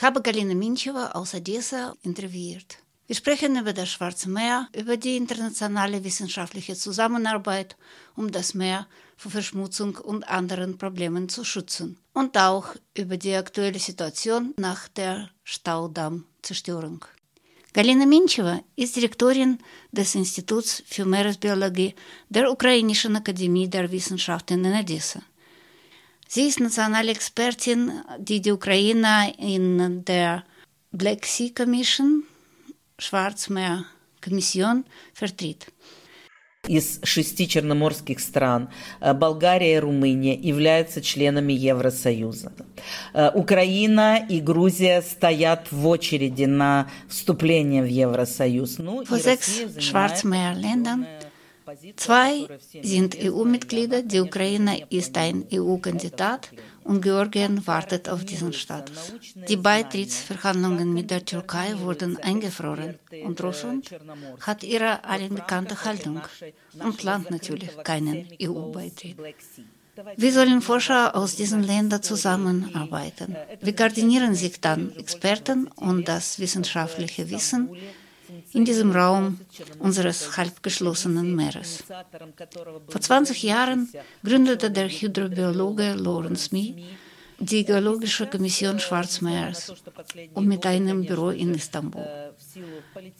Ich habe Galina Minchewa aus Odessa interviewt. Wir sprechen über das Schwarze Meer, über die internationale wissenschaftliche Zusammenarbeit, um das Meer vor Verschmutzung und anderen Problemen zu schützen. Und auch über die aktuelle Situation nach der Staudammzerstörung. Galina Minchewa ist Direktorin des Instituts für Meeresbiologie der Ukrainischen Akademie der Wissenschaften in Odessa. Sie ist nationale Expertin, die die Ukraine in der Black Sea Commission Schwarzmeer-Kommission vertritt. Из шести черноморских стран Болгария и Румыния являются членами Евросоюза. Украина и Грузия стоят в очереди на вступление в Евросоюз. Ну, Vor sechs Schwarzmeerländern Zwei sind EU-Mitglieder, die Ukraine ist ein EU-Kandidat und Georgien wartet auf diesen Status. Die Beitrittsverhandlungen mit der Türkei wurden eingefroren und Russland hat ihre allen bekannte Haltung und plant natürlich keinen EU-Beitritt. Wie sollen Forscher aus diesen Ländern zusammenarbeiten? Wie koordinieren sich dann Experten und das wissenschaftliche Wissen in diesem Raum unseres halbgeschlossenen Meeres. Vor 20 Jahren gründete der Hydrobiologe Lawrence Mee die Geologische Kommission Schwarzmeers und mit einem Büro in Istanbul.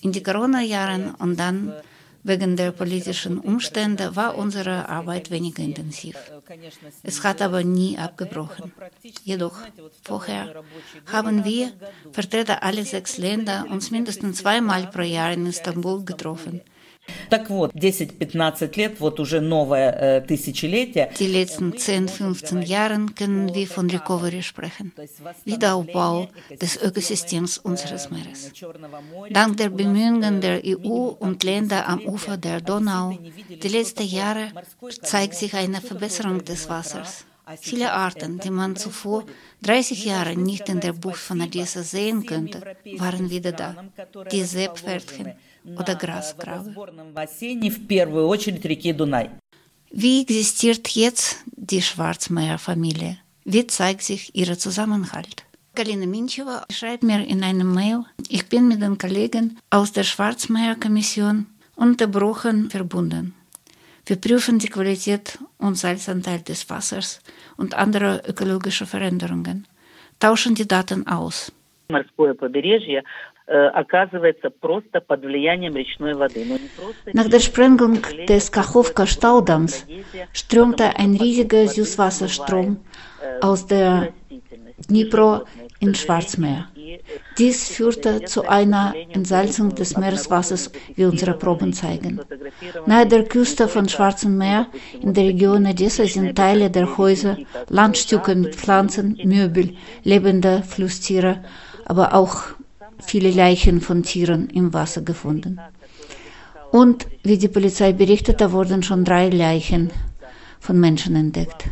In die Corona-Jahren und dann Wegen der politischen Umstände war unsere Arbeit weniger intensiv. Es hat aber nie abgebrochen. Jedoch vorher haben wir, Vertreter aller sechs Länder, uns mindestens zweimal pro Jahr in Istanbul getroffen. Так вот, 10-15 лет, вот уже новое äh, тысячелетие. Die letzten 10-15 Jahre können wir von Recovery sprechen. Wiederaufbau des Ökosystems unseres Meeres. Dank der Bemühungen der EU und Länder am Ufer der Donau, die letzten Jahre zeigt sich eine Verbesserung des Wassers. Viele Arten, die man zuvor 30 Jahre nicht in der Bucht von Odessa sehen könnte, waren wieder da. Die Seepferdchen, oder Grasgrabe. Wie existiert jetzt die Schwarzmeerfamilie? Wie zeigt sich ihr Zusammenhalt? Galina Minchewa schreibt mir in einem Mail, ich bin mit den Kollegen aus der Schwarzmeerkommission unterbrochen verbunden. Wir prüfen die Qualität und Salzanteil des Wassers und andere ökologische Veränderungen, tauschen die Daten aus. Nach der Sprengung des Kachowka-Staudamms strömte ein riesiger Süßwasserstrom aus der Dnipro ins Schwarzmeer. Dies führte zu einer Entsalzung des Meereswassers, wie unsere Proben zeigen. Nahe der Küste von Schwarzem Meer in der Region Odessa sind Teile der Häuser, Landstücke mit Pflanzen, Möbel, lebende Flusstiere, aber auch viele Leichen von Tieren im Wasser gefunden. Und wie die Polizei berichtete, wurden schon drei Leichen von Menschen entdeckt.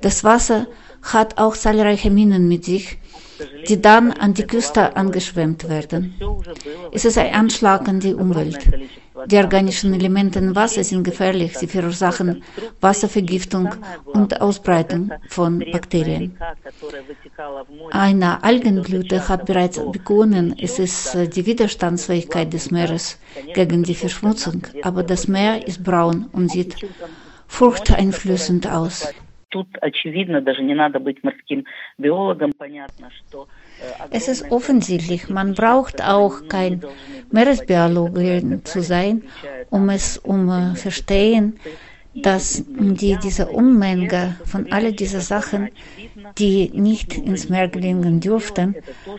Das Wasser hat auch zahlreiche Minen mit sich, die dann an die Küste angeschwemmt werden. Es ist ein Anschlag an die Umwelt. Die organischen Elemente im Wasser sind gefährlich. Sie verursachen Wasservergiftung und Ausbreitung von Bakterien. Eine Algenblüte hat bereits begonnen. Es ist die Widerstandsfähigkeit des Meeres gegen die Verschmutzung. Aber das Meer ist braun und sieht furchteinflößend aus. Es ist offensichtlich, man braucht auch kein Meeresbiologe zu sein, um es um äh, verstehen, dass die, diese Unmenge von all diesen Sachen, die nicht ins Meer gelingen dürften,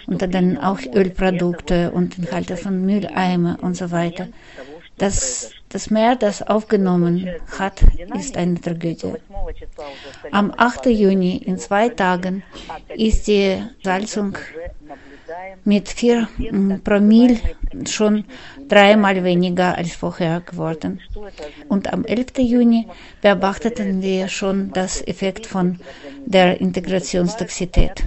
und dann auch Ölprodukte und Inhalte von Mülleimer und so weiter, dass das Meer, das aufgenommen hat, ist eine Tragödie. Am 8. Juni, in zwei Tagen, ist die Salzung mit 4 Promille schon dreimal weniger als vorher geworden. Und am 11. Juni beobachteten wir schon das Effekt von der Integrationstoxität.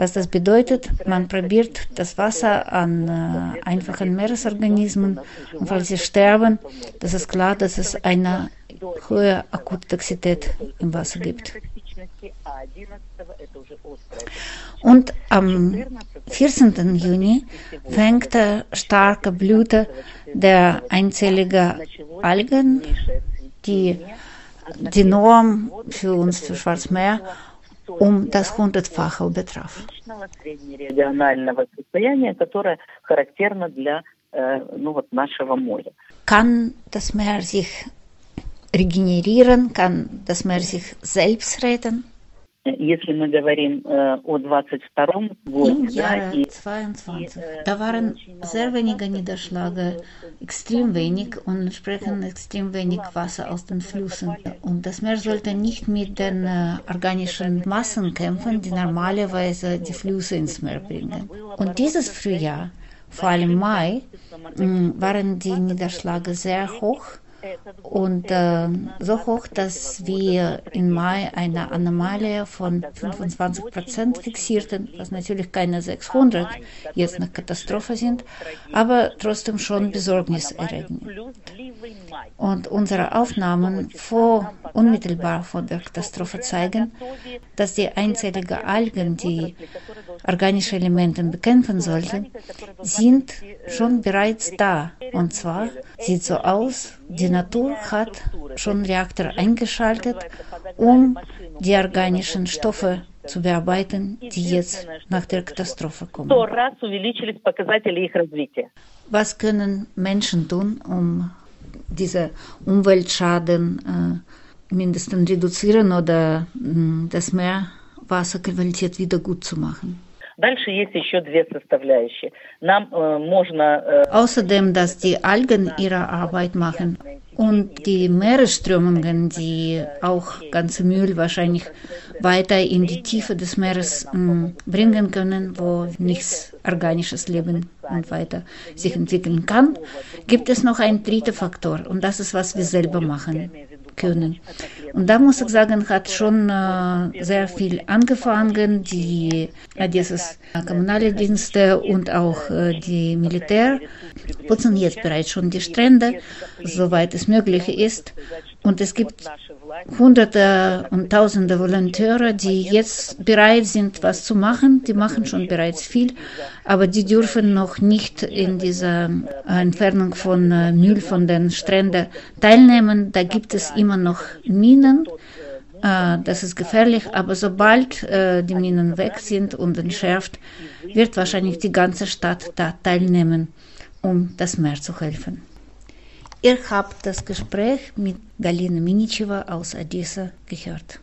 Was das bedeutet, man probiert das Wasser an äh, einfachen Meeresorganismen und falls sie sterben, das ist klar, dass es eine hohe Akuttoxität im Wasser gibt. Und am 14. Juni fängt starke Blüte der einzelligen Algen, die die Norm für uns, für Schwarzmeer, um das hundertfache betraf. Kann das Meer sich regenerieren? Kann das Meer sich selbst retten? Если мы говорим э, о 22 году, Im Jahre 22, da waren sehr wenige Niederschläge, extrem wenig und entsprechend extrem wenig Wasser aus den Flüssen. Und das Meer sollte nicht mit den äh, organischen Massen kämpfen, die normalerweise die Flüsse ins Meer bringen. Und dieses Frühjahr, vor allem Mai, mh, waren die Niederschläge sehr hoch und äh, so hoch, dass wir im Mai eine Anomalie von 25 Prozent fixierten, was natürlich keine 600 jetzt eine Katastrophe sind, aber trotzdem schon besorgniserregend. Und unsere Aufnahmen vor, unmittelbar vor der Katastrophe zeigen, dass die einzelligen Algen, die organische Elemente bekämpfen sollten, sind schon bereits da. Und zwar sieht so aus, die Natur hat schon Reaktor eingeschaltet, um die organischen Stoffe zu bearbeiten, die jetzt nach der Katastrophe kommen. Was können Menschen tun, um diese Umweltschaden äh, mindestens reduzieren oder äh, das Meerwasserqualität wieder gut zu machen? Außerdem, also dass die Algen ihre Arbeit machen. Und die Meeresströmungen, die auch ganze Müll wahrscheinlich weiter in die Tiefe des Meeres mm, bringen können, wo nichts organisches Leben und weiter sich entwickeln kann, gibt es noch einen dritten Faktor? Und das ist, was wir selber machen können. Und da muss ich sagen, hat schon äh, sehr viel angefangen. Die, äh, dieses kommunale Dienste und auch äh, die Militär putzen jetzt bereits schon die Strände, soweit es möglich ist. Und es gibt Hunderte und Tausende Volontäre, die jetzt bereit sind, was zu machen. Die machen schon bereits viel, aber die dürfen noch nicht in dieser Entfernung von Müll von den Stränden teilnehmen. Da gibt es immer noch Minen. Das ist gefährlich, aber sobald die Minen weg sind und entschärft, wird wahrscheinlich die ganze Stadt da teilnehmen, um das Meer zu helfen. Ihr habt das Gespräch mit Galina Minicheva aus Odessa gehört.